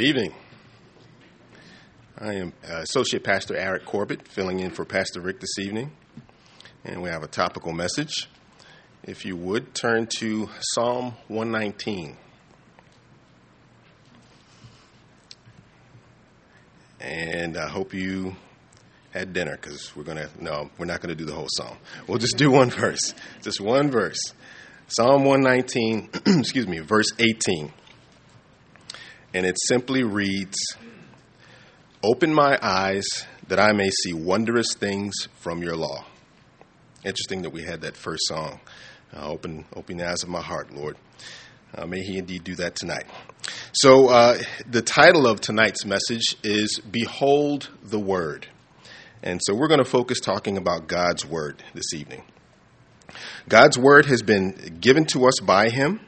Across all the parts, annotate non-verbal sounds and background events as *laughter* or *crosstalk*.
Good evening. I am uh, Associate Pastor Aric Corbett, filling in for Pastor Rick this evening. And we have a topical message. If you would, turn to Psalm 119. And I hope you had dinner because we're going to, no, we're not going to do the whole psalm. We'll just do *laughs* one verse. Just one verse. Psalm 119, *clears throat* excuse me, verse 18 and it simply reads Open my eyes that I may see wondrous things from your law. Interesting that we had that first song. Uh, open, open the eyes of my heart, Lord. Uh, may He indeed do that tonight. So, uh, the title of tonight's message is Behold the Word. And so, we're going to focus talking about God's Word this evening. God's Word has been given to us by Him,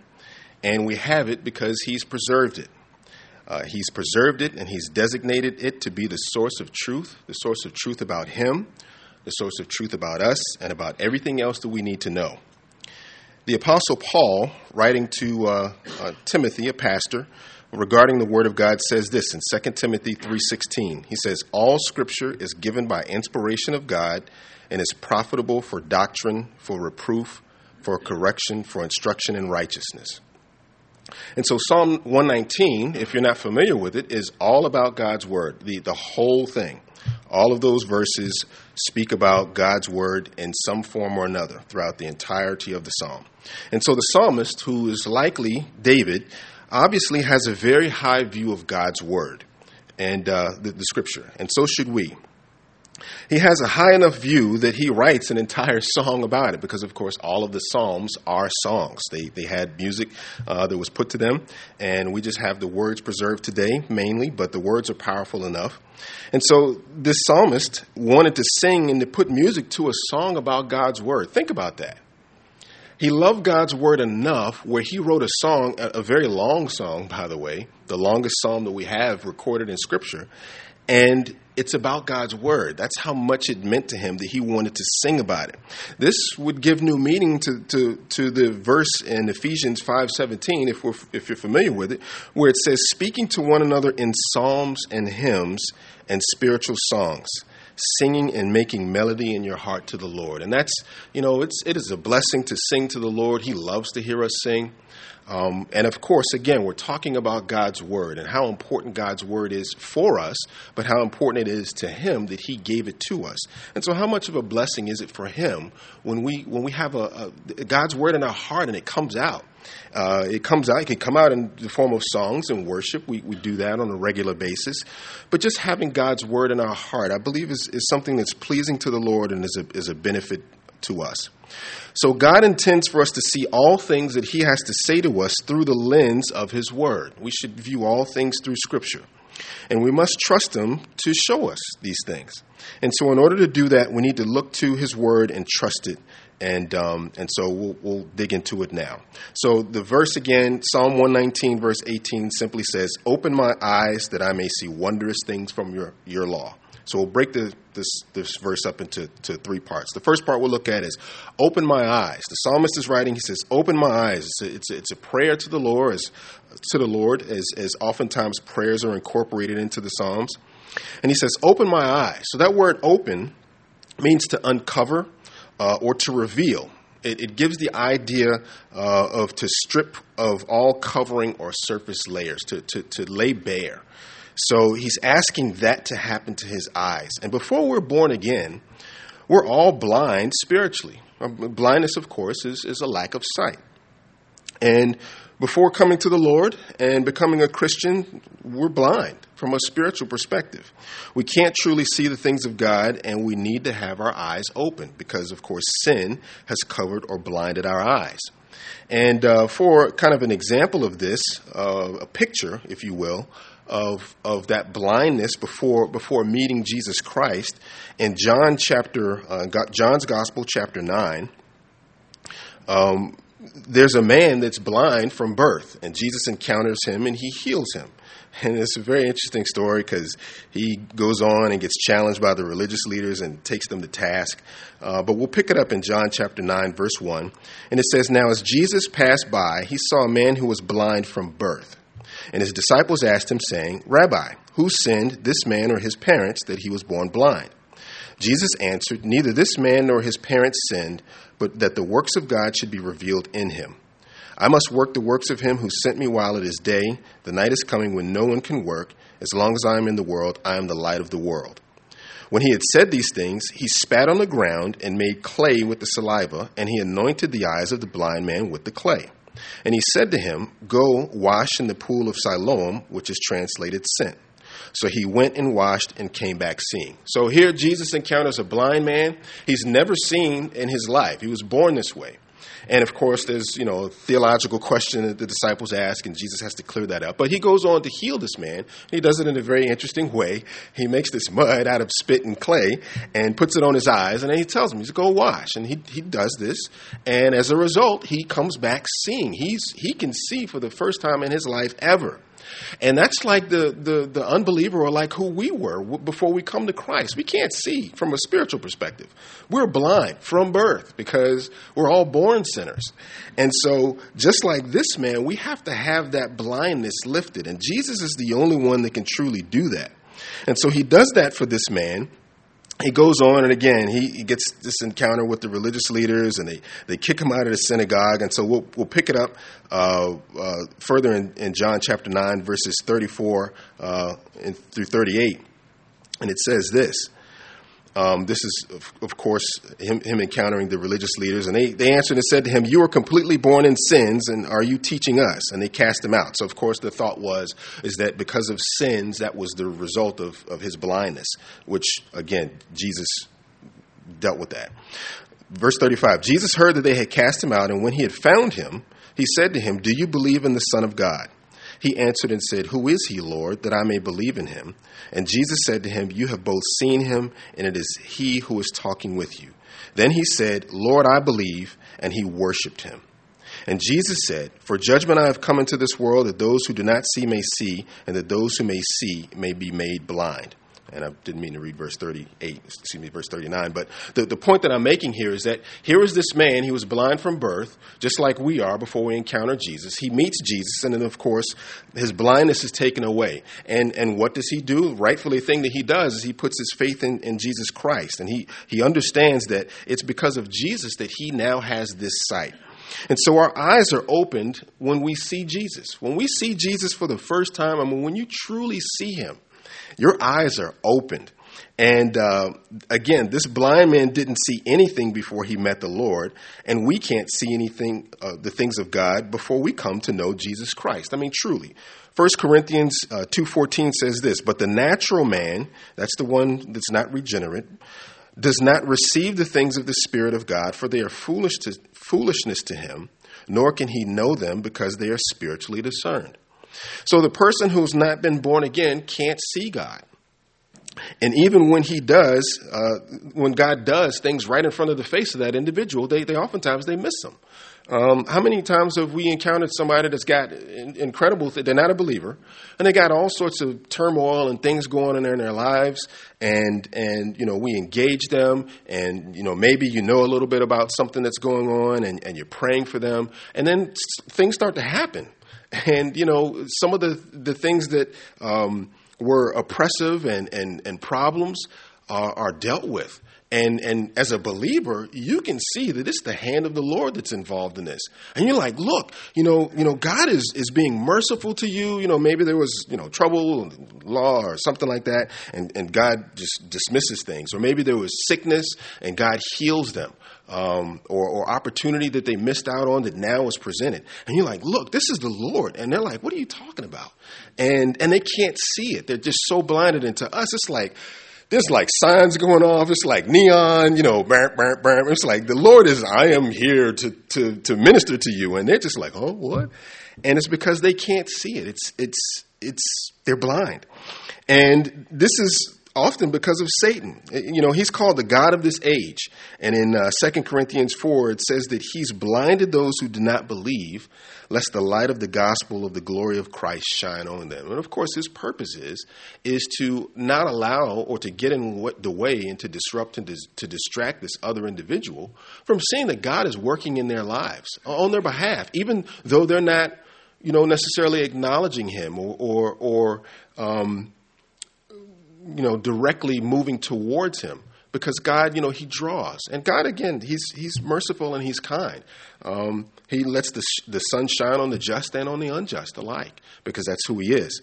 and we have it because He's preserved it. Uh, he's preserved it and he's designated it to be the source of truth, the source of truth about him, the source of truth about us, and about everything else that we need to know. The Apostle Paul, writing to uh, uh, Timothy, a pastor, regarding the Word of God, says this in 2 Timothy 3.16. He says, All Scripture is given by inspiration of God and is profitable for doctrine, for reproof, for correction, for instruction in righteousness and so Psalm 119, if you're not familiar with it, is all about God's word, the, the whole thing. All of those verses speak about God's word in some form or another throughout the entirety of the psalm. And so the psalmist, who is likely David, obviously has a very high view of God's word and uh, the, the scripture. And so should we he has a high enough view that he writes an entire *laughs* song about it because, of course, all of the Psalms are songs. They, they had music uh, that was put to them, and we just have the words preserved today mainly, but the words are powerful enough. And so this psalmist wanted to sing and to put music to a song about God's Word. Think about that. He loved God's Word enough where he wrote a song, a very long song, by the way, the longest psalm that we have recorded in Scripture. And it's about God's word. That's how much it meant to him that he wanted to sing about it. This would give new meaning to, to, to the verse in Ephesians 5.17, if, if you're familiar with it, where it says, speaking to one another in psalms and hymns and spiritual songs, singing and making melody in your heart to the Lord. And that's, you know, it's, it is a blessing to sing to the Lord. He loves to hear us sing. Um, and of course, again, we're talking about God's word and how important God's word is for us, but how important it is to Him that He gave it to us. And so, how much of a blessing is it for Him when we when we have a, a God's word in our heart and it comes out? Uh, it comes out. It can come out in the form of songs and worship. We, we do that on a regular basis. But just having God's word in our heart, I believe, is, is something that's pleasing to the Lord and is a, is a benefit to us. So God intends for us to see all things that He has to say to us through the lens of His Word. We should view all things through Scripture. And we must trust Him to show us these things. And so, in order to do that, we need to look to His Word and trust it. And, um, and so we'll, we'll dig into it now. So, the verse again, Psalm 119, verse 18, simply says, Open my eyes that I may see wondrous things from your, your law. So we'll break the, this, this verse up into to three parts. The first part we'll look at is open my eyes. The psalmist is writing. He says, "Open my eyes." It's a, it's a, it's a prayer to the Lord, as to the Lord, as as oftentimes prayers are incorporated into the psalms. And he says, "Open my eyes." So that word "open" means to uncover uh, or to reveal. It, it, gives the idea uh, of to strip of all covering or surface layers, to, to, to lay bare. So he's asking that to happen to his eyes. And before we're born again, we're all blind spiritually. Um, blindness, of course, is, is a lack of sight. And before coming to the Lord and becoming a Christian, we're blind from a spiritual perspective. We can't truly see the things of God, and we need to have our eyes open because, of course, sin has covered or blinded our eyes. And uh, for kind of an example of this, uh, a picture, if you will, of, of that blindness before, before meeting Jesus Christ. In John chapter, uh, John's Gospel, chapter 9, um, there's a man that's blind from birth, and Jesus encounters him and he heals him. And it's a very interesting story because he goes on and gets challenged by the religious leaders and takes them to task. Uh, but we'll pick it up in John chapter 9, verse 1. And it says, Now as Jesus passed by, he saw a man who was blind from birth. And his disciples asked him, saying, Rabbi, who sinned, this man or his parents, that he was born blind? Jesus answered, Neither this man nor his parents sinned, but that the works of God should be revealed in him. I must work the works of him who sent me while it is day. The night is coming when no one can work. As long as I am in the world, I am the light of the world. When he had said these things, he spat on the ground and made clay with the saliva, and he anointed the eyes of the blind man with the clay. And he said to him, Go wash in the pool of Siloam, which is translated sent. So he went and washed and came back seeing. So here Jesus encounters a blind man he's never seen in his life. He was born this way. And of course, there's you know a theological question that the disciples ask, and Jesus has to clear that up. But he goes on to heal this man. He does it in a very interesting way. He makes this mud out of spit and clay and puts it on his eyes, and then he tells him, "He's go wash." And he he does this, and as a result, he comes back seeing. He's he can see for the first time in his life ever. And that's like the, the, the unbeliever or like who we were before we come to Christ. We can't see from a spiritual perspective. We're blind from birth because we're all born sinners. And so, just like this man, we have to have that blindness lifted. And Jesus is the only one that can truly do that. And so he does that for this man he goes on and again he, he, gets this encounter with the religious leaders and they, they kick him out of the synagogue. And so we'll, we'll pick it up uh, uh, further in, in, john chapter 9 verses 34 uh, through 38 and it says this um, this is, of, of course, him, him, encountering the religious leaders. And they, they answered and said to him, You are completely born in sins, and are you teaching us? And they cast him out. So, of course, the thought was, is that because of sins, that was the result of, of his blindness, which, again, Jesus dealt with that. Verse 35 Jesus heard that they had cast him out, and when he had found him, he said to him, Do you believe in the Son of God? He answered and said, Who is he, Lord, that I may believe in him? And Jesus said to him, You have both seen him, and it is he who is talking with you. Then he said, Lord, I believe, and he worshiped him. And Jesus said, For judgment I have come into this world, that those who do not see may see, and that those who may see may be made blind and I didn't mean to read verse 38, excuse me, verse 39. But the, the point that I'm making here is that here is this man, he was blind from birth, just like we are before we encounter Jesus. He meets Jesus, and then, of course, his blindness is taken away. And, and what does he do? Rightfully, thing that he does is he puts his faith in, in Jesus Christ. And he, he understands that it's because of Jesus that he now has this sight. And so our eyes are opened when we see Jesus. When we see Jesus for the first time, I mean, when you truly see him, your eyes are opened. And uh, again, this blind man didn't see anything before he met the Lord, and we can't see anything, uh, the things of God, before we come to know Jesus Christ. I mean, truly. 1 Corinthians uh, 2.14 says this, But the natural man, that's the one that's not regenerate, does not receive the things of the Spirit of God, for they are foolish to, foolishness to him, nor can he know them because they are spiritually discerned. So the person who's not been born again can't see God. And even when he does, uh, when God does things right in front of the face of that individual, they, they oftentimes they miss them. Um, how many times have we encountered somebody that's got incredible, th- they're not a believer, and they got all sorts of turmoil and things going on in their lives, and, and, you know, we engage them, and, you know, maybe you know a little bit about something that's going on, and, and you're praying for them, and then things start to happen and you know some of the the things that um, were oppressive and and and problems are, are dealt with. And and as a believer, you can see that it's the hand of the Lord that's involved in this. And you're like, look, you know, you know, God is is being merciful to you. You know, maybe there was you know trouble, law, or something like that, and and God just dismisses things. Or maybe there was sickness, and God heals them um, or, or opportunity that they missed out on that now is presented. And you're like, look, this is the Lord. And they're like, what are you talking about? And, and they can't see it. They're just so blinded. And to us, it's like, there's like signs going off. It's like neon, you know, burr, burr, burr. it's like the Lord is, I am here to, to, to minister to you. And they're just like, oh, what? And it's because they can't see it. It's, it's, it's, they're blind. And this is often because of Satan. You know, he's called the God of this age. And in uh, 2 Corinthians 4, it says that he's blinded those who do not believe, lest the light of the gospel of the glory of Christ shine on them. And of course, his purpose is, is to not allow or to get in the way and to disrupt and to, to distract this other individual from seeing that God is working in their lives on their behalf, even though they're not you know, necessarily acknowledging him or, or, or um, you know, directly moving towards him because God, you know, He draws, and God again, He's He's merciful and He's kind. Um, he lets the the sun shine on the just and on the unjust alike because that's who He is.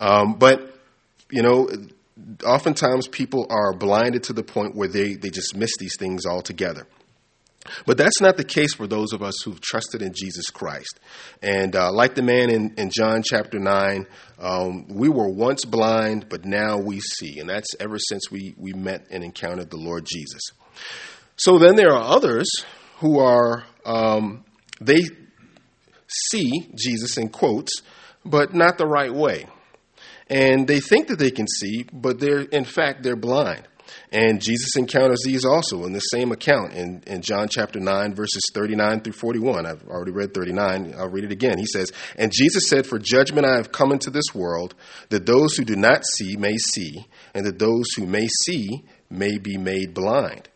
Um, but you know, oftentimes people are blinded to the point where they they just miss these things altogether. But that's not the case for those of us who've trusted in Jesus Christ. And uh, like the man in, in John chapter 9, um, we were once blind, but now we see. And that's ever since we, we met and encountered the Lord Jesus. So then there are others who are, um, they see Jesus in quotes, but not the right way. And they think that they can see, but they're, in fact, they're blind. And Jesus encounters these also in the same account in, in John chapter 9, verses 39 through 41. I've already read 39. I'll read it again. He says, And Jesus said, For judgment I have come into this world, that those who do not see may see, and that those who may see may be made blind.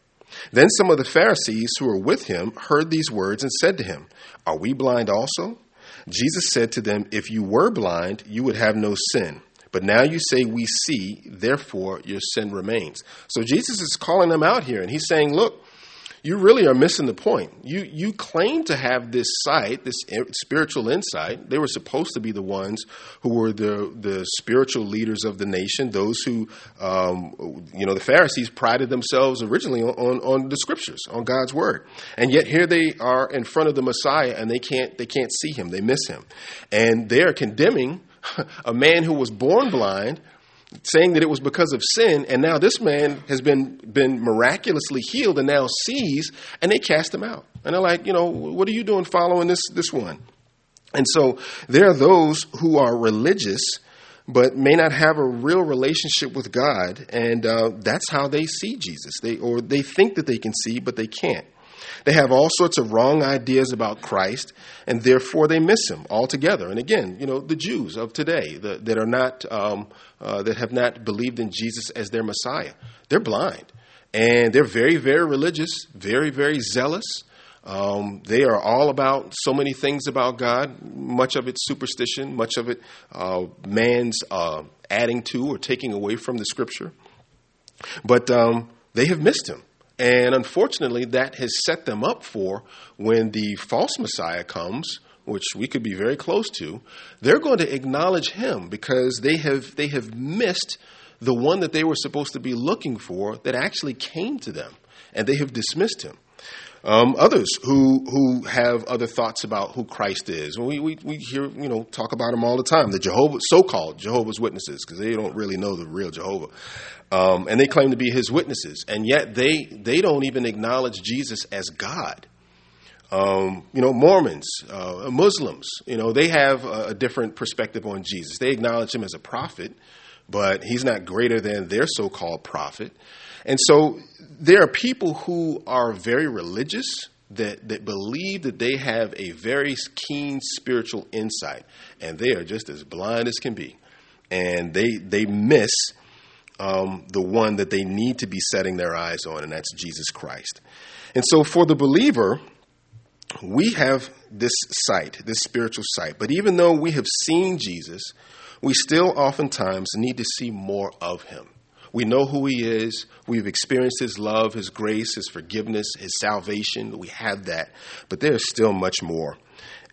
Then some of the Pharisees who were with him heard these words and said to him, Are we blind also? Jesus said to them, If you were blind, you would have no sin. But now you say, We see, therefore your sin remains. So Jesus is calling them out here, and he's saying, Look, you really are missing the point. You, you claim to have this sight, this spiritual insight. They were supposed to be the ones who were the, the spiritual leaders of the nation, those who, um, you know, the Pharisees prided themselves originally on, on, on the scriptures, on God's word. And yet here they are in front of the Messiah and they can't, they can't see him, they miss him. And they're condemning *laughs* a man who was born blind, saying that it was because of sin, and now this man has been been miraculously healed and now sees, and they cast him out. And they're like, you know, what are you doing following this this one? And so there are those who are religious but may not have a real relationship with God, and uh, that's how they see Jesus. They or they think that they can see, but they can't. They have all sorts of wrong ideas about Christ, and therefore they miss him altogether. And again, you know, the Jews of today the, that are not um, uh, that have not believed in Jesus as their Messiah, they're blind, and they're very, very religious, very, very zealous. Um, they are all about so many things about God. Much of it superstition, much of it uh, man's uh, adding to or taking away from the Scripture. But um, they have missed him. And unfortunately, that has set them up for when the false Messiah comes, which we could be very close to, they're going to acknowledge him because they have, they have missed the one that they were supposed to be looking for that actually came to them, and they have dismissed him. Um, others who who have other thoughts about who Christ is. We, we, we hear you know talk about them all the time. The Jehovah so-called Jehovah's Witnesses because they don't really know the real Jehovah, um, and they claim to be His witnesses, and yet they they don't even acknowledge Jesus as God. Um, you know, Mormons, uh, Muslims, you know, they have a, a different perspective on Jesus. They acknowledge him as a prophet, but he's not greater than their so-called prophet. And so there are people who are very religious that, that believe that they have a very keen spiritual insight, and they are just as blind as can be. And they, they miss um, the one that they need to be setting their eyes on, and that's Jesus Christ. And so for the believer, we have this sight, this spiritual sight. But even though we have seen Jesus, we still oftentimes need to see more of him. We know who He is. We've experienced His love, His grace, His forgiveness, His salvation. We have that. But there's still much more.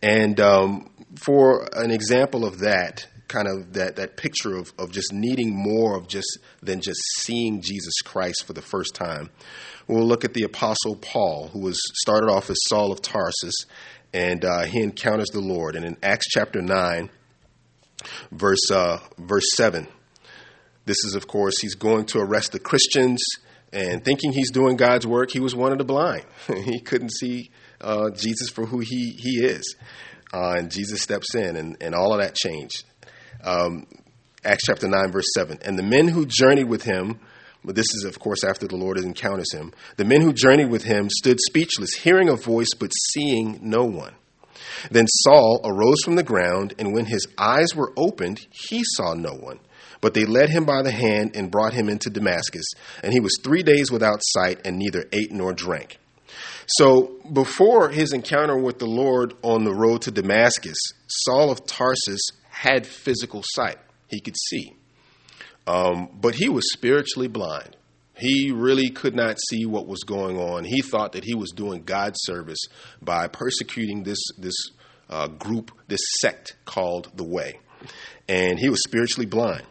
And um, for an example of that, kind of that, that picture of, of just needing more of just than just seeing Jesus Christ for the first time, we'll look at the Apostle Paul, who was started off as Saul of Tarsus, and uh, he encounters the Lord. And in Acts chapter 9, verse, uh, verse 7, this is, of course, he's going to arrest the Christians and thinking he's doing God's work, he was one of the blind. *laughs* he couldn't see uh, Jesus for who he, he is. Uh, and Jesus steps in, and, and all of that changed. Um, Acts chapter 9, verse 7. And the men who journeyed with him, but this is, of course, after the Lord encounters him, the men who journeyed with him stood speechless, hearing a voice, but seeing no one. Then Saul arose from the ground, and when his eyes were opened, he saw no one. But they led him by the hand and brought him into Damascus, and he was three days without sight and neither ate nor drank. So before his encounter with the Lord on the road to Damascus, Saul of Tarsus had physical sight. He could see. Um, but he was spiritually blind. He really could not see what was going on. He thought that he was doing God's service by persecuting this, this uh, group, this sect called the Way. And he was spiritually blind.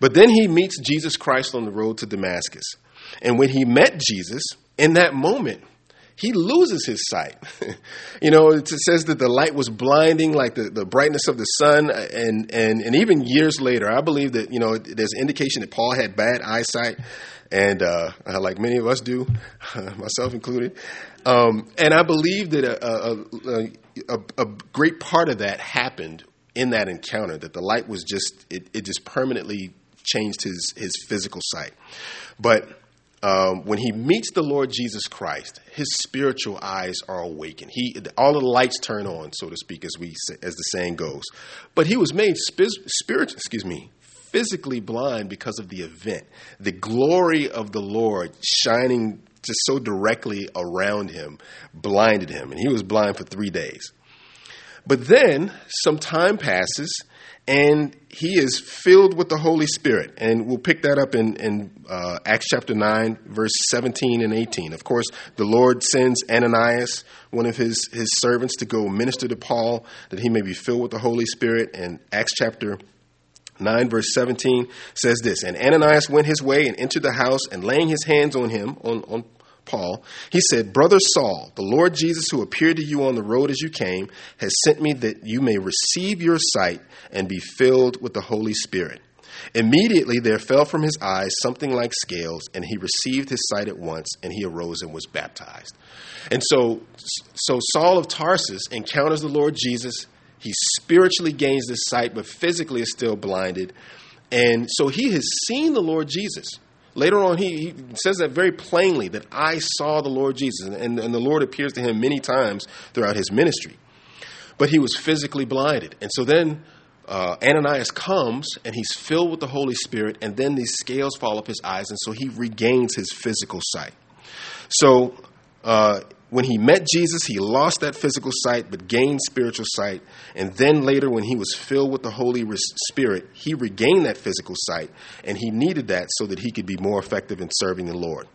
But then he meets Jesus Christ on the road to Damascus. And when he met Jesus, in that moment, he loses his sight. *laughs* you know, it says that the light was blinding like the, the brightness of the sun. And, and, and even years later, I believe that, you know, there's indication that Paul had bad eyesight, and uh, like many of us do, *laughs* myself included. Um, and I believe that a, a, a, a, great part of that happened in that encounter, that the light was just, it, it just permanently changed his, his physical sight. But um, when he meets the Lord Jesus Christ, his spiritual eyes are awakened. He all of the lights turn on, so to speak, as we as the saying goes. But he was made spirit, excuse me, physically blind because of the event, the glory of the Lord shining just so directly around him, blinded him, and he was blind for three days. But then some time passes, and he is filled with the Holy Spirit. And we'll pick that up in, in uh, Acts chapter 9, verse 17 and 18. Of course, the Lord sends Ananias, one of his, his servants, to go minister to Paul that he may be filled with the Holy Spirit. And Acts chapter 9 verse 17 says this and ananias went his way and entered the house and laying his hands on him on, on Paul, he said, Brother Saul, the Lord Jesus, who appeared to you on the road as you came, has sent me that you may receive your sight and be filled with the Holy Spirit. Immediately there fell from his eyes something like scales, and he received his sight at once, and he arose and was baptized. And so, so Saul of Tarsus encounters the Lord Jesus. He spiritually gains this sight, but physically is still blinded. And so he has seen the Lord Jesus. Later on, he, he, says that very plainly that I saw the Lord Jesus, and, and the Lord appears to him many times throughout his ministry. But he was physically blinded. And so then uh, Ananias comes and he's filled with the Holy Spirit, and then these scales fall off his eyes, and so he regains his physical sight. So uh, when he met Jesus, he lost that physical sight but gained spiritual sight. And then later, when he was filled with the Holy Spirit, he regained that physical sight. And he needed that so that he could be more effective in serving the Lord.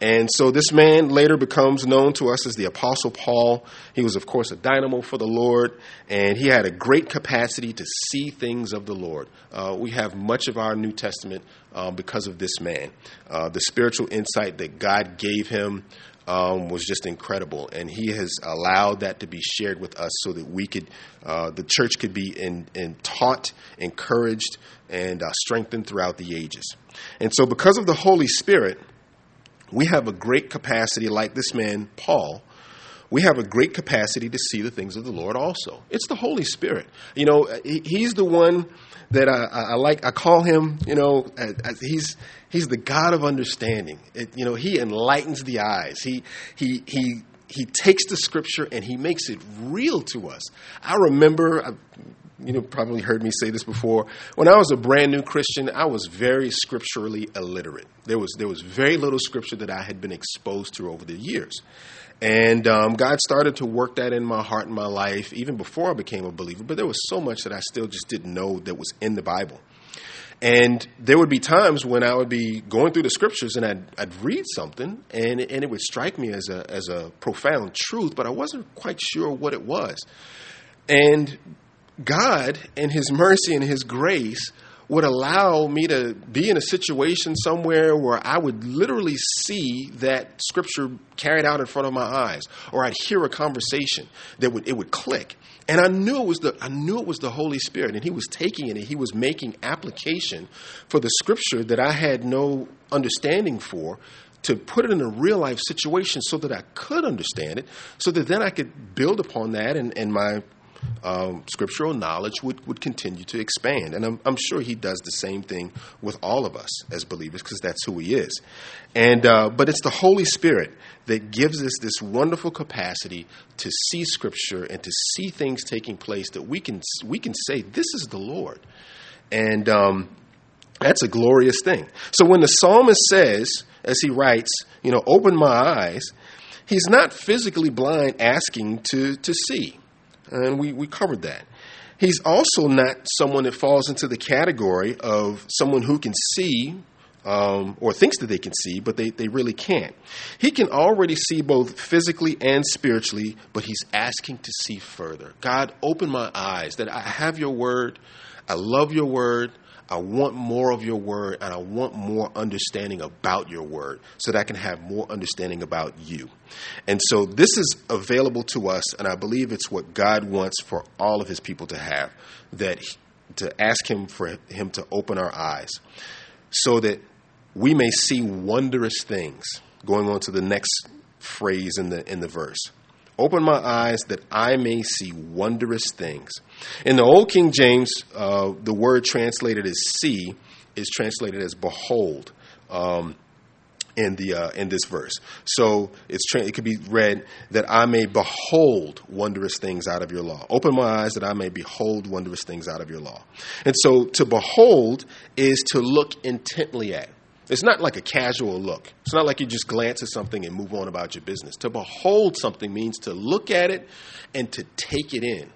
And so this man later becomes known to us as the Apostle Paul. He was, of course, a dynamo for the Lord, and he had a great capacity to see things of the Lord. Uh, we have much of our New Testament um, because of this man. Uh, the spiritual insight that God gave him um, was just incredible, and he has allowed that to be shared with us so that we could, uh, the church could be in, in taught, encouraged, and uh, strengthened throughout the ages. And so, because of the Holy Spirit, we have a great capacity, like this man Paul. We have a great capacity to see the things of the Lord. Also, it's the Holy Spirit. You know, he's the one that I, I, like. I call him. You know, he's he's the God of understanding. It, you know, he enlightens the eyes. He he he he takes the scripture and he makes it real to us. I remember. Uh, you know, probably heard me say this before. When I was a brand new Christian, I was very scripturally illiterate. There was there was very little scripture that I had been exposed to over the years. And um, God started to work that in my heart and my life even before I became a believer. But there was so much that I still just didn't know that was in the Bible. And there would be times when I would be going through the scriptures and I'd, I'd read something and, and it would strike me as a, as a profound truth, but I wasn't quite sure what it was. And God, in His mercy and His grace, would allow me to be in a situation somewhere where I would literally see that scripture carried out in front of my eyes, or I'd hear a conversation that would it would click. And I knew it was the I knew it was the Holy Spirit, and He was taking it and He was making application for the scripture that I had no understanding for to put it in a real life situation so that I could understand it, so that then I could build upon that and, and my um, scriptural knowledge would, would continue to expand. And I'm, I'm, sure he does the same thing with all of us as believers because that's who he is. And, uh, but it's the Holy Spirit that gives us this wonderful capacity to see scripture and to see things taking place that we can, we can say, This is the Lord. And um, that's a glorious thing. So when the psalmist says, as he writes, you know, open my eyes, He's not physically blind asking to, to see. And we, we covered that. He's also not someone that falls into the category of someone who can see um, or thinks that they can see, but they, they really can't. He can already see both physically and spiritually, but he's asking to see further. God, open my eyes that I have your word. I love your word. I want more of your word and I want more understanding about your word so that I can have more understanding about you. And so this is available to us, and I believe it's what God wants for all of his people to have that to ask him for him to open our eyes so that we may see wondrous things. Going on to the next phrase in the in the verse. Open my eyes that I may see wondrous things. In the Old King James, uh, the word translated as see is translated as behold. Um, in the uh, in this verse, so it's tra- it could be read that I may behold wondrous things out of your law. Open my eyes that I may behold wondrous things out of your law. And so to behold is to look intently at. It's not like a casual look. It's not like you just glance at something and move on about your business. To behold something means to look at it and to take it in.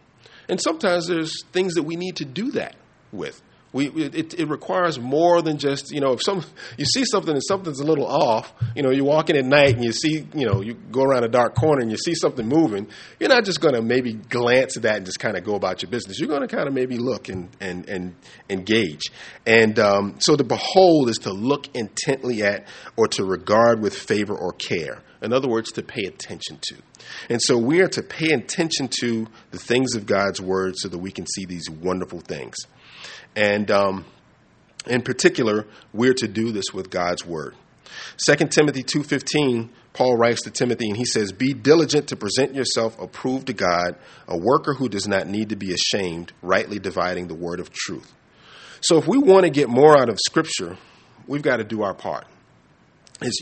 And sometimes there's things that we need to do that with. We, it, it, requires more than just you know if some you see something and something's a little off you know you're walking at night and you see you know you go around a dark corner and you see something moving you're not just going to maybe glance at that and just kind of go about your business. You're going to kind of maybe look and and and engage. And um, so to behold is to look intently at or to regard with favor or care. In other words to pay attention to. And so we are to pay attention to the things of God's word so that we can see these wonderful things and um, in particular, we're to do this with God's word. 2 Timothy 2:15, Paul writes to Timothy and he says, "Be diligent to present yourself approved to God, a worker who does not need to be ashamed, rightly dividing the word of truth." So if we want to get more out of scripture, we've got to do our part.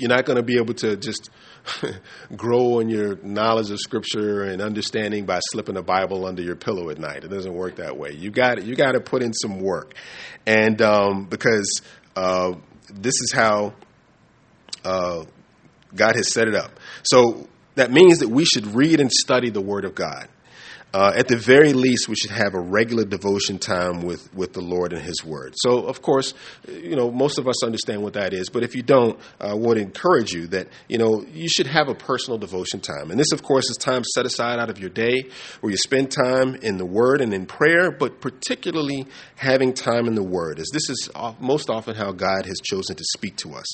You're not going to be able to just *laughs* grow in your knowledge of scripture and understanding by slipping a Bible under your pillow at night. It doesn't work that way. You got you got to put in some work, and um, because uh, this is how uh, God has set it up. So that means that we should read and study the Word of God. Uh, at the very least, we should have a regular devotion time with, with the Lord and His Word. So, of course, you know, most of us understand what that is, but if you don't, I would encourage you that, you know, you should have a personal devotion time. And this, of course, is time set aside out of your day where you spend time in the Word and in prayer, but particularly having time in the Word, as this is most often how God has chosen to speak to us.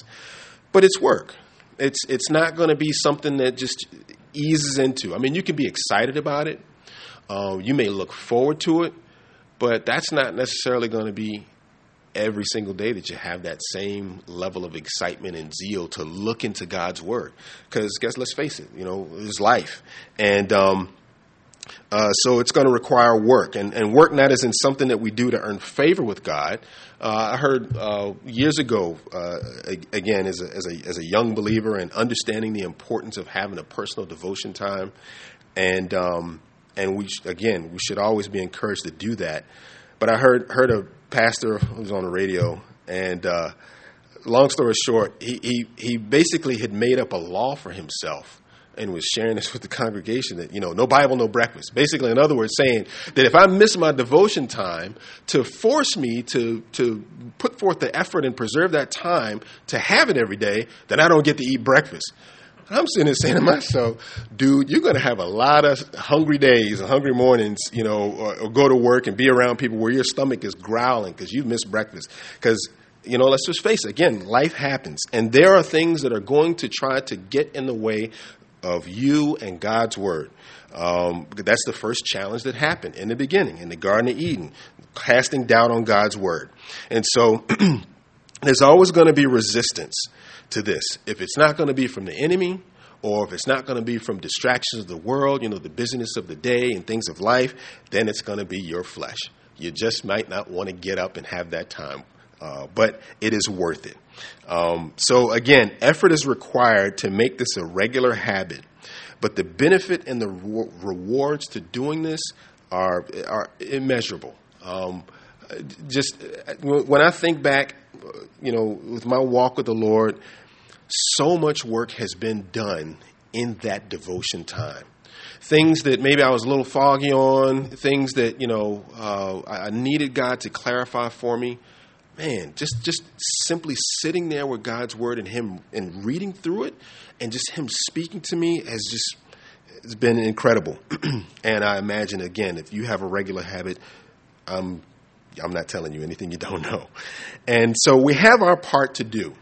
But it's work. It's, it's not going to be something that just eases into. I mean, you can be excited about it um, you may look forward to it, but that's not necessarily going to be every single day that you have that same level of excitement and zeal to look into God's Word. Because, guess, let's face it, you know, it's life. And, um, uh, so it's going to require work, and, and work not as in something that we do to earn favor with God. Uh, I heard uh, years ago, uh, again, as a, as, a, as a young believer, and understanding the importance of having a personal devotion time, and um, and we again we should always be encouraged to do that. But I heard heard a pastor who was on the radio, and uh, long story short, he, he he basically had made up a law for himself and was sharing this *laughs* with the congregation that you know no bible no breakfast basically in other words saying that if i miss my devotion time to force me to to put forth the effort and preserve that time to have it every day then i don't get to eat breakfast I'm sitting there saying to myself, dude, you're going to have a lot of hungry days and hungry mornings, you know, or, or, go to work and be around people where your stomach is growling because you've missed breakfast. Because, you know, let's just face it, again, life happens. And there are things that are going to try to get in the way of you and God's word. Um, that's the first challenge that happened in the beginning, in the Garden of Eden, casting doubt on God's word. And so *clears throat* there's always going to be resistance to this. If it's not going to be from the enemy, or if it's not going to be from distractions of the world, you know, the business of the day and things of life, then it's going to be your flesh. You just might not want to get up and have that time, uh, but it is worth it. Um, so, again, effort is required to make this a regular habit, but the benefit and the re- rewards to doing this are, are immeasurable. Um, just when I think back, you know, with my walk with the Lord, so much work has been done in that devotion time. Things that maybe I was a little foggy on, things that, you know, uh, I needed God to clarify for me. Man, just, just simply sitting there with God's word and Him and reading through it and just Him speaking to me has just it's been incredible. *clears throat* and I imagine, again, if you have a regular habit, I'm, I'm not telling you anything you don't know. And so we have our part to do.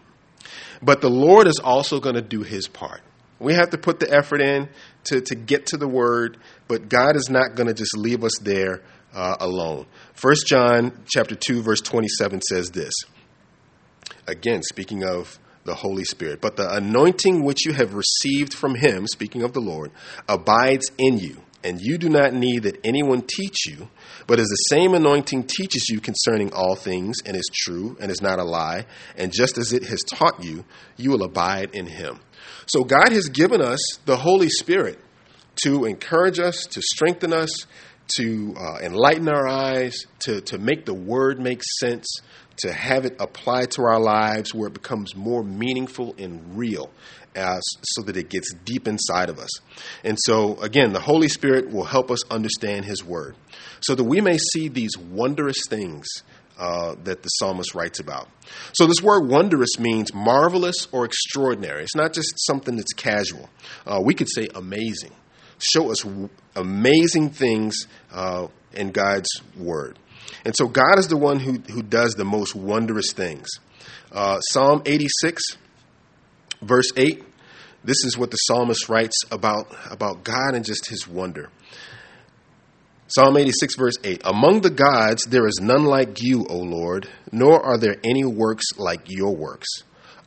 But the Lord is also going to do his part. We have to put the effort in to, to get to the word, but God is not going to just leave us there uh, alone. First John chapter 2 verse 27 says this. Again, speaking of the Holy Spirit, but the anointing which you have received from him, speaking of the Lord, abides in you and you do not need that anyone teach you, but as the same anointing teaches you concerning all things, and is true, and is not a lie, and just as it has taught you, you will abide in him. So God has given us the Holy Spirit to encourage us, to strengthen us, to uh, enlighten our eyes, to, to make the word make sense, to have it apply to our lives where it becomes more meaningful and real uh, so that it gets deep inside of us. And so, again, the Holy Spirit will help us understand His Word so that we may see these wondrous things uh, that the psalmist writes about. So, this word wondrous means marvelous or extraordinary. It's not just something that's casual. Uh, we could say amazing. Show us w- amazing things uh, in God's Word. And so, God is the one who, who does the most wondrous things. Uh, Psalm 86 verse 8, this is what the psalmist writes about, about God and just his wonder. Psalm 86, verse 8 Among the gods there is none like you, O Lord, nor are there any works like your works.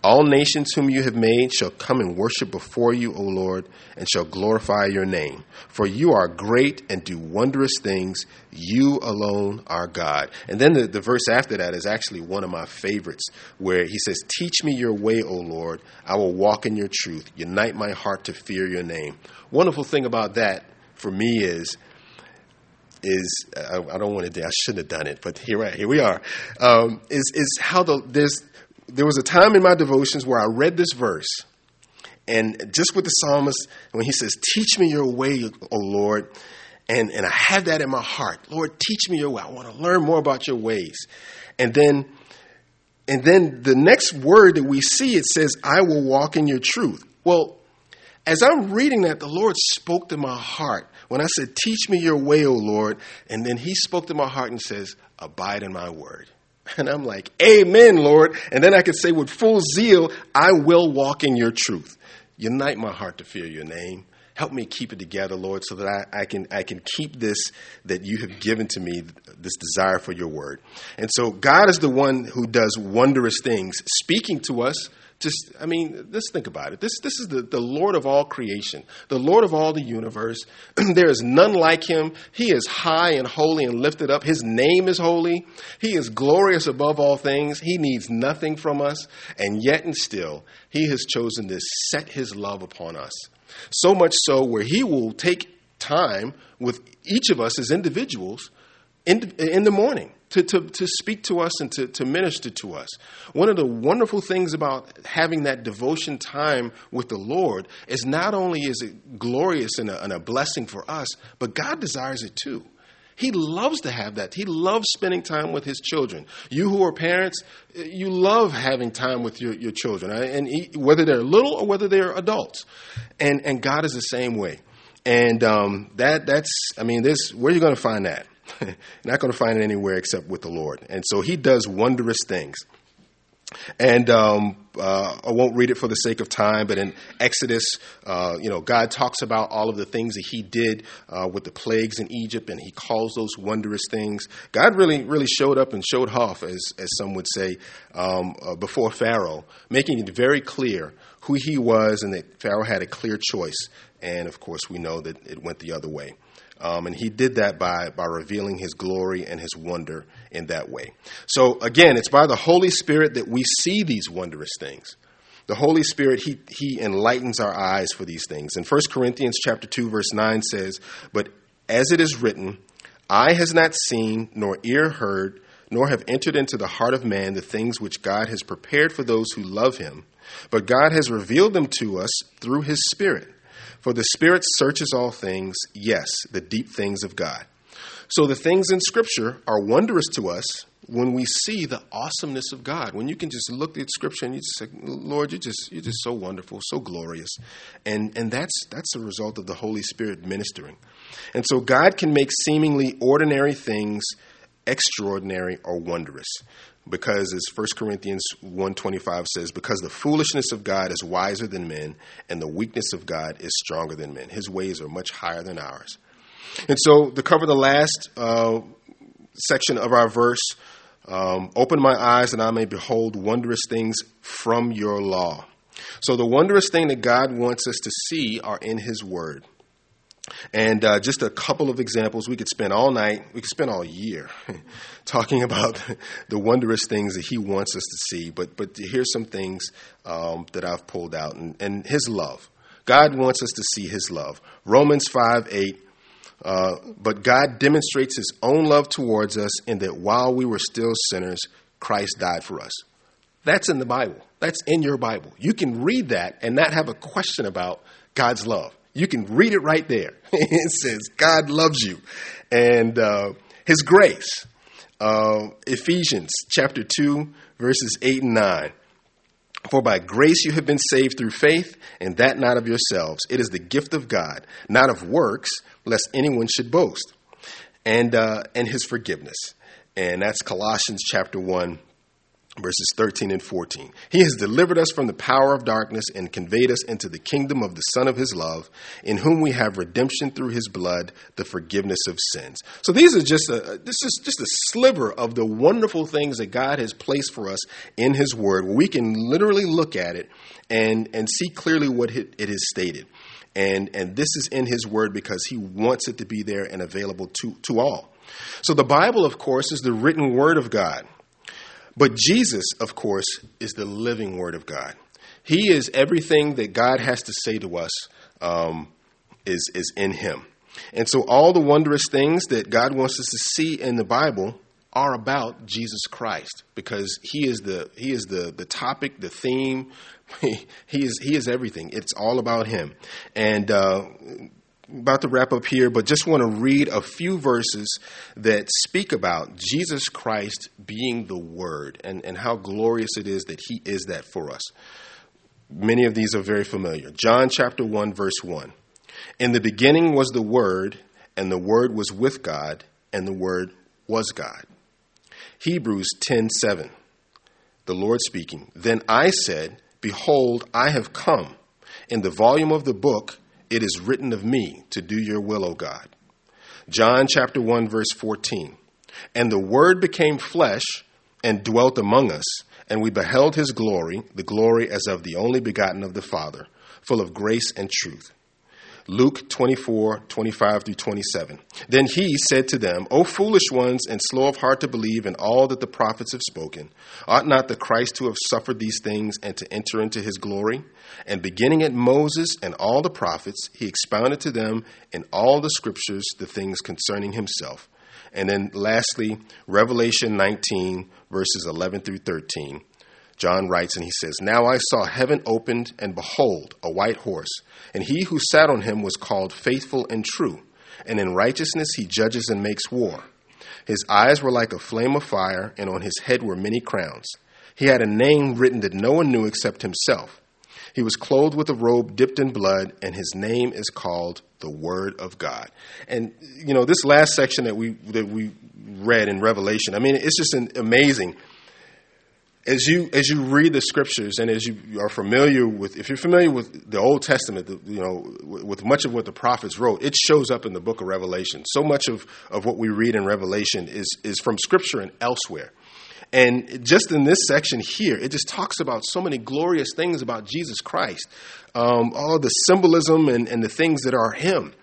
All nations whom you have made shall come and worship before you, O Lord, and shall glorify your name. For you are great and do wondrous things. You alone are God. And then the, the verse after that is actually one of my favorites, where he says, Teach me your way, O Lord. I will walk in your truth. Unite my heart to fear your name. Wonderful thing about that for me is is I, I, don't want to. do I shouldn't have done it, but here, here we are. Um, is is how the there's there was a time in my devotions where I read this verse, and just with the psalmist, when he says, Teach me your way, O Lord, and, and I had that in my heart. Lord, teach me your way. I want to learn more about your ways. And then and then the next word that we see, it says, I will walk in your truth. Well, as I'm reading that, the Lord spoke to my heart when I said, Teach me your way, O Lord. And then He spoke to my heart and says, Abide in my word. *laughs* And I'm like, Amen, Lord. And then I could say with full zeal, I will walk in your truth. Unite my heart to fear your name. Help me keep it together, Lord, so that I, I, can I can keep this that you have given to me, this desire for your word. And so God is the one who does wondrous things, speaking to us just, I mean, let's think about it. This, this is the, the Lord of all creation, the Lord of all the universe. *clears throat* there is none like him. He is high and holy and lifted up. His name is holy. He is glorious above all things. He needs nothing from us. And yet and still, he has chosen to set his love upon us. So much so where he will take time with each of us as individuals in, in the morning to, to, to speak to us and to, to minister to us. One of the wonderful things about having that devotion time with the Lord is not only is it glorious and a, and a blessing for us, but God desires it too. He loves to have that. He loves spending time with his children. You who are parents, you love having time with your, your children, and he, whether they're little or whether they're adults. And, and God is the same way. And um, that that's, I mean, this, where are you going to find that? *laughs* not going to find it anywhere except with the Lord. And so he does wondrous things. And um, uh, I won't read it for the sake of time, but in Exodus, uh, you know, God talks about all of the things that He did uh, with the plagues in Egypt, and He calls those wondrous things. God really, really showed up and showed off, as as some would say, um, uh, before Pharaoh, making it very clear who He was, and that Pharaoh had a clear choice. And of course, we know that it went the other way. Um, and he did that by, by revealing his glory and his wonder in that way. So again, it's by the Holy Spirit that we see these wondrous things. The Holy Spirit, he, he enlightens our eyes for these things. And 1 Corinthians chapter 2, verse 9 says, But as it is written, eye has not seen, nor ear heard, nor have entered into the heart of man the things which God has prepared for those who love him. But God has revealed them to us through his Spirit. For the Spirit searches all things, yes, the deep things of God. So the things in Scripture are wondrous to us when we see the awesomeness of God. When you can just look at Scripture and you just say, Lord, you're just you're just so wonderful, so glorious, and and that's that's a result of the Holy Spirit ministering. And so God can make seemingly ordinary things extraordinary or wondrous because as 1 Corinthians 1:25 says because the foolishness of God is wiser than men and the weakness of God is stronger than men. His ways are much higher than ours. And so to cover the last uh, section of our verse um, open my eyes that I may behold wondrous things from your law. So the wondrous thing that God wants us to see are in his word and uh, just a couple of examples. We could spend all night, we could spend all year *laughs* talking about *laughs* the wondrous things that He wants us to see. But, but here's some things um, that I've pulled out. And, and, His love. God wants us to see His love. Romans 5 8. Uh, but God demonstrates His own love towards us in that while we were still sinners, Christ died for us. That's in the Bible. That's in your Bible. You can read that and not have a question about God's love. You can read it right there. *laughs* it says, God loves you. And uh, His grace. Uh, Ephesians chapter 2, verses 8 and 9. For by grace you have been saved through faith, and that not of yourselves. It is the gift of God, not of works, lest anyone should boast. And, uh, and his forgiveness. And that's Colossians chapter 1, verses 13 and 14. He has delivered us from the power of darkness and conveyed us into the kingdom of the Son of his love, in whom we have redemption through his blood, the forgiveness of sins. So these are just a this is just a sliver of the wonderful things that God has placed for us in his word, where we can literally look at it and and see clearly what it is stated. And and this is in his word because he wants it to be there and available to to all. So the Bible of course is the written word of God. But Jesus, of course, is the living Word of God. He is everything that God has to say to us um, is is in Him, and so all the wondrous things that God wants us to see in the Bible are about Jesus Christ because He is the He is the the topic, the theme. He, *laughs* he is He is everything. It's all about Him, and uh, about to wrap up here, but just want to read a few verses that speak about Jesus Christ being the Word and, and how glorious it is that He is that for us. Many of these are very familiar. John chapter 1, verse 1. In the beginning was the Word, and the Word was with God, and the Word was God. Hebrews 10 7. The Lord speaking. Then I said, Behold, I have come. In the volume of the book, it is written of me to do your will, O God. John chapter 1 verse 14. And the word became flesh and dwelt among us, and we beheld his glory, the glory as of the only begotten of the Father, full of grace and truth. Luke 24, 25 through 27. Then he said to them, O foolish ones, and slow of heart to believe in all that the prophets have spoken, ought not the Christ to have suffered these things and to enter into his glory? And beginning at Moses and all the prophets, he expounded to them in all the scriptures the things concerning himself. And then lastly, Revelation 19, verses 11 through 13. John writes and he says, Now I saw heaven opened, and behold, a white horse, and he who sat on him was called faithful and true, and in righteousness he judges and makes war. His eyes were like a flame of fire, and on his head were many crowns. He had a name written that no one knew except himself. He was clothed with a robe dipped in blood, and his name is called the Word of God. And you know, this last section that we that we read in Revelation, I mean, it's just an amazing as you as you read the scriptures and as you are familiar with if you're familiar with the Old Testament, the, you know, with much of what the prophets wrote, it shows up in the book of Revelation. So much of, of what we read in Revelation is is from scripture and elsewhere. And just in this section here, it just talks about so many glorious things about Jesus Christ, um, all the symbolism and, and the things that are Him.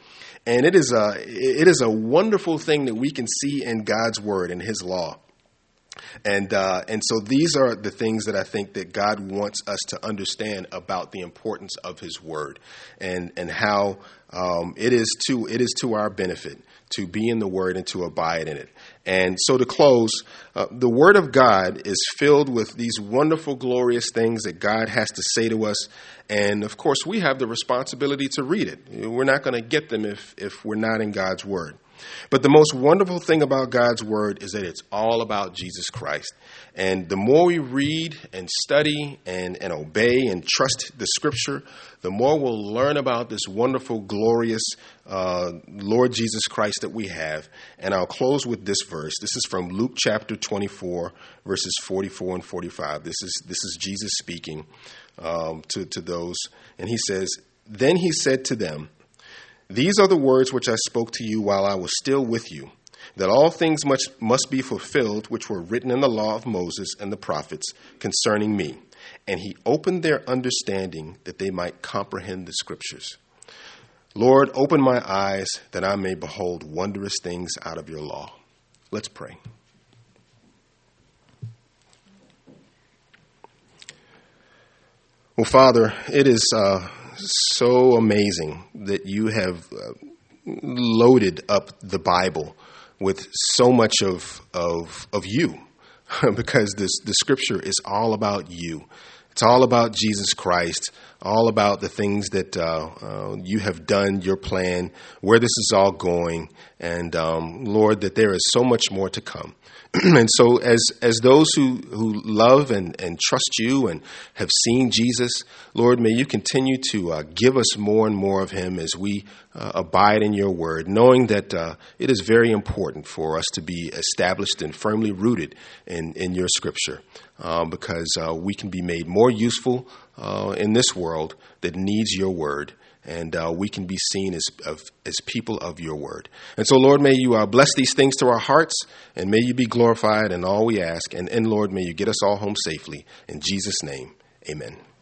And it is a it is a wonderful thing that we can see in God's Word and His law. And uh, and so these are the things that I think that God wants us to understand about the importance of His Word, and and how um, it is to it is to our benefit to be in the Word and to abide in it. And so to close, uh, the Word of God is filled with these wonderful, glorious things that God has to say to us. And of course, we have the responsibility to read it. We're not going to get them if if we're not in God's Word. But the most wonderful thing about God's Word is that it's all about Jesus Christ. And the more we read and study and, and obey and trust the Scripture, the more we'll learn about this wonderful, glorious uh, Lord Jesus Christ that we have. And I'll close with this verse. This is from Luke chapter 24, verses 44 and 45. This is, this is Jesus speaking um, to, to those. And he says, Then he said to them, these are the words which I spoke to you while I was still with you, that all things must, must be fulfilled which were written in the law of Moses and the prophets concerning me. And he opened their understanding that they might comprehend the scriptures. Lord, open my eyes that I may behold wondrous things out of your law. Let's pray. Well, Father, it is. Uh, so amazing that you have uh, loaded up the Bible with so much of of of you, *laughs* because this the Scripture is all about you. It's all about Jesus Christ, all about the things that uh, uh, you have done, your plan, where this is all going, and um, Lord, that there is so much more to come. *clears throat* and so, as as those who, who love and, and trust you and have seen Jesus, Lord, may you continue to uh, give us more and more of Him as we uh, abide in your word, knowing that uh, it is very important for us to be established and firmly rooted in, in your scripture, um, because uh, we can be made more useful uh, in this world that needs your word and uh, we can be seen as, of, as people of your word. And so, Lord, may you uh, bless these things to our hearts, and may you be glorified in all we ask. And, and, Lord, may you get us all home safely. In Jesus' name, amen.